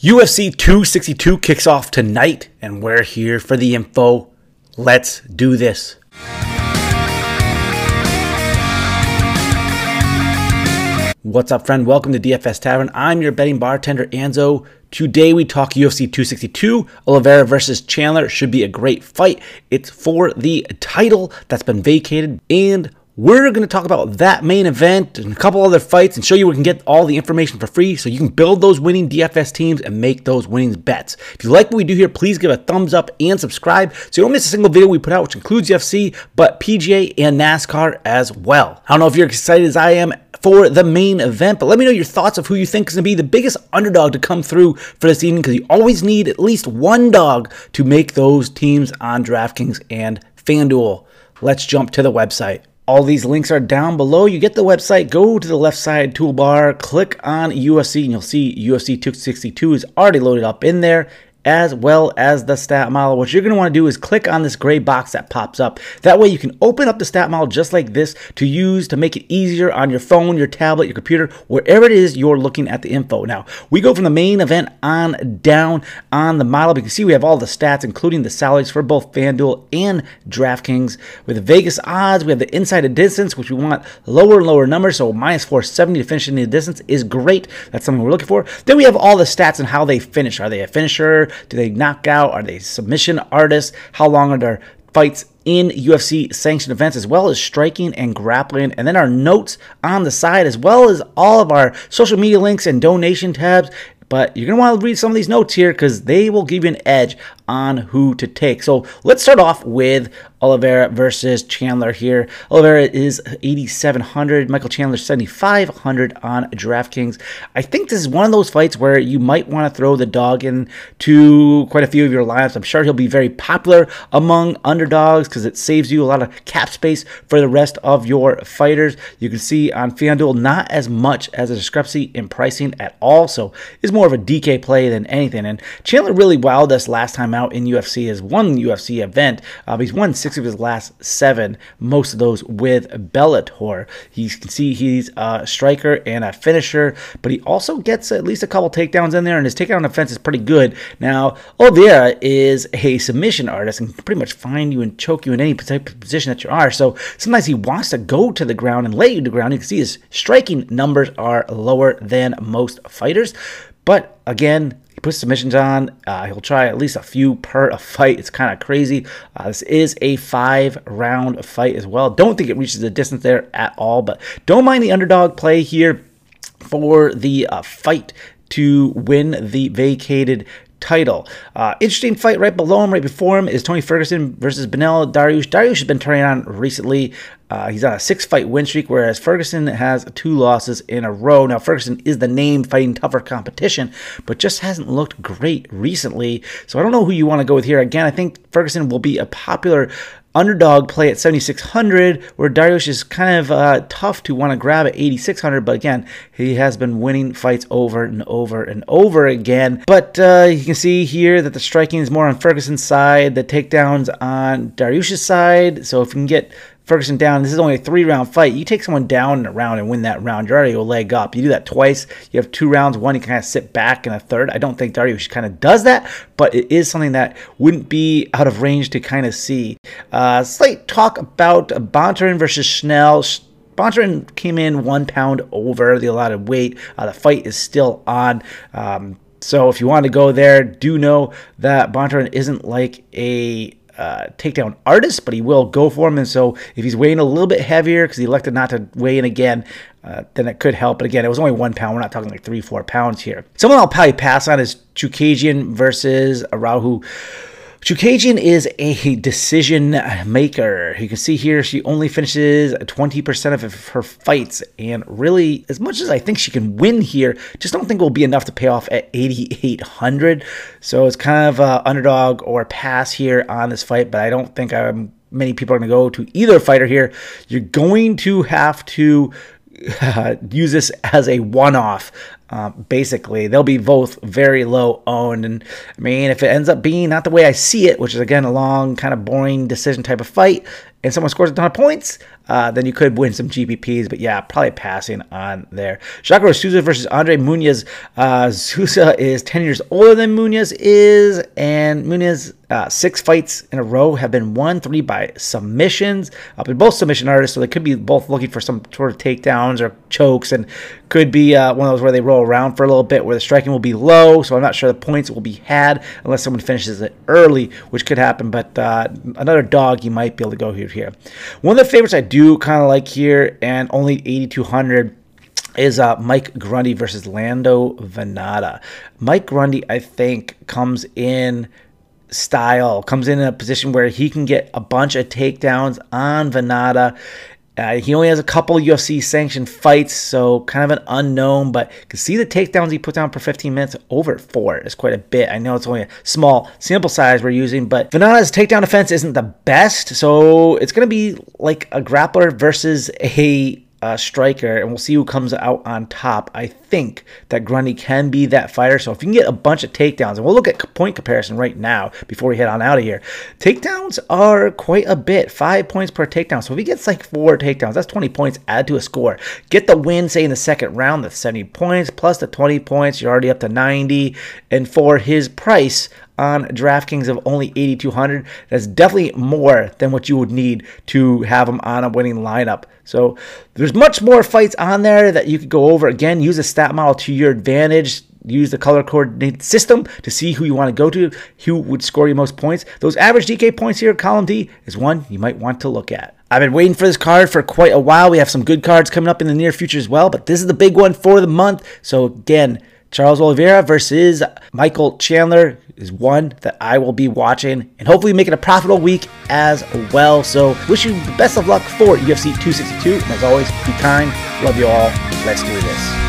UFC 262 kicks off tonight, and we're here for the info. Let's do this. What's up, friend? Welcome to DFS Tavern. I'm your betting bartender, Anzo. Today we talk UFC 262. Oliveira versus Chandler should be a great fight. It's for the title that's been vacated, and we're going to talk about that main event and a couple other fights and show you where you can get all the information for free so you can build those winning DFS teams and make those winning bets. If you like what we do here, please give a thumbs up and subscribe so you don't miss a single video we put out, which includes UFC, but PGA and NASCAR as well. I don't know if you're as excited as I am for the main event, but let me know your thoughts of who you think is going to be the biggest underdog to come through for this evening because you always need at least one dog to make those teams on DraftKings and FanDuel. Let's jump to the website. All these links are down below. You get the website, go to the left side toolbar, click on UFC, and you'll see UFC 262 is already loaded up in there as well as the stat model. What you're going to want to do is click on this gray box that pops up. That way you can open up the stat model just like this to use to make it easier on your phone, your tablet, your computer, wherever it is you're looking at the info. Now, we go from the main event on down on the model. You can see we have all the stats, including the salaries for both FanDuel and DraftKings. With the Vegas odds, we have the inside of distance, which we want lower and lower numbers. So minus 470 to finish in the distance is great. That's something we're looking for. Then we have all the stats and how they finish. Are they a finisher? Do they knock out? Are they submission artists? How long are their fights in UFC sanctioned events, as well as striking and grappling, and then our notes on the side, as well as all of our social media links and donation tabs. But you're want to read some of these notes here because they will give you an edge on who to take. So let's start off with Oliveira versus Chandler here. Oliveira is 8,700, Michael Chandler 7,500 on DraftKings. I think this is one of those fights where you might want to throw the dog in to quite a few of your lineups. I'm sure he'll be very popular among underdogs because it saves you a lot of cap space for the rest of your fighters. You can see on FanDuel not as much as a discrepancy in pricing at all, so it's more of a DK play than anything. And Chandler really wowed us last time out in UFC. Has one UFC event. Uh, he's won six of his last seven, most of those with Bellator. You can see he's a striker and a finisher, but he also gets at least a couple takedowns in there, and his takedown defense is pretty good. Now, Oliveira is a submission artist and can pretty much find you and choke you in any type of position that you are. So sometimes he wants to go to the ground and lay you to the ground. You can see his striking numbers are lower than most fighters. But again, he puts submissions on. Uh, he'll try at least a few per a fight. It's kind of crazy. Uh, this is a five round fight as well. Don't think it reaches the distance there at all, but don't mind the underdog play here for the uh, fight to win the vacated title. Uh, interesting fight right below him, right before him is Tony Ferguson versus Beneil Dariush. Dariush has been turning on recently. Uh, he's on a six fight win streak, whereas Ferguson has two losses in a row. Now, Ferguson is the name fighting tougher competition, but just hasn't looked great recently. So I don't know who you want to go with here. Again, I think Ferguson will be a popular underdog play at 7600 where Dariush is kind of uh, tough to want to grab at 8600 but again he has been winning fights over and over and over again but uh, you can see here that the striking is more on Ferguson's side the takedowns on Dariush's side so if you can get Ferguson down. This is only a three round fight. You take someone down in a round and win that round, you're already a leg up. You do that twice. You have two rounds. One, you kind of sit back in a third. I don't think Dariush kind of does that, but it is something that wouldn't be out of range to kind of see. Uh, slight talk about Bontorin versus Schnell. Bontorin came in one pound over the allotted weight. Uh, the fight is still on. Um, so if you want to go there, do know that Bontorin isn't like a uh, takedown artist, but he will go for him. And so if he's weighing a little bit heavier because he elected not to weigh in again, uh, then it could help. But again, it was only one pound. We're not talking like three, four pounds here. Someone I'll probably pass on is Chookagian versus Araujo. Chookagian is a decision maker. You can see here she only finishes 20% of her fights. And really, as much as I think she can win here, just don't think it will be enough to pay off at 8,800. So it's kind of a underdog or pass here on this fight, but I don't think I'm, many people are going to go to either fighter here. You're going to have to uh, use this as a one-off. Uh, basically, they'll be both very low owned, and I mean, if it ends up being not the way I see it, which is again a long, kind of boring decision type of fight, and someone scores a ton of points, uh, then you could win some GPPs. But yeah, probably passing on there. Jacare Souza versus Andre Muniz. Uh, Souza is 10 years older than Muniz is, and Muniz uh, six fights in a row have been won, three by submissions. Uh, but both submission artists, so they could be both looking for some sort of takedowns or chokes, and could be uh, one of those where they roll around for a little bit, where the striking will be low. So I'm not sure the points will be had unless someone finishes it early, which could happen. But uh, another dog you might be able to go here. Here, one of the favorites I do kind of like here, and only 8,200 is uh, Mike Grundy versus Lando Vannata. Mike Grundy, I think, comes in style, comes in a position where he can get a bunch of takedowns on Vannata. Uh, he only has a couple UFC sanctioned fights, so kind of an unknown, but you can see the takedowns he put down per 15 minutes over four is quite a bit. I know it's only a small sample size we're using, but Vannata's takedown defense isn't the best, so it's going to be like a grappler versus a uh, striker, and we'll see who comes out on top. I think that Grundy can be that fighter. So if you can get a bunch of takedowns, and we'll look at point comparison right now before we head on out of here. Takedowns are quite a bit, five points per takedown. So if he gets like four takedowns, that's 20 points. Add to a score. Get the win, say in the second round, that's 70 points plus the 20 points. You're already up to 90. And for his price, on DraftKings of only 8,200. That's definitely more than what you would need to have him on a winning lineup. So there's much more fights on there that you could go over. Again, use a stat model to your advantage. Use the color coordinate system to see who you want to go to, who would score you most points. Those average DK points here, column D, is one you might want to look at. I've been waiting for this card for quite a while. We have some good cards coming up in the near future as well, but this is the big one for the month. So again, Charles Oliveira versus Michael Chandler is one that I will be watching and hopefully make it a profitable week as well. So, wish you the best of luck for UFC 262. And as always, be kind. Love you all. Let's do this.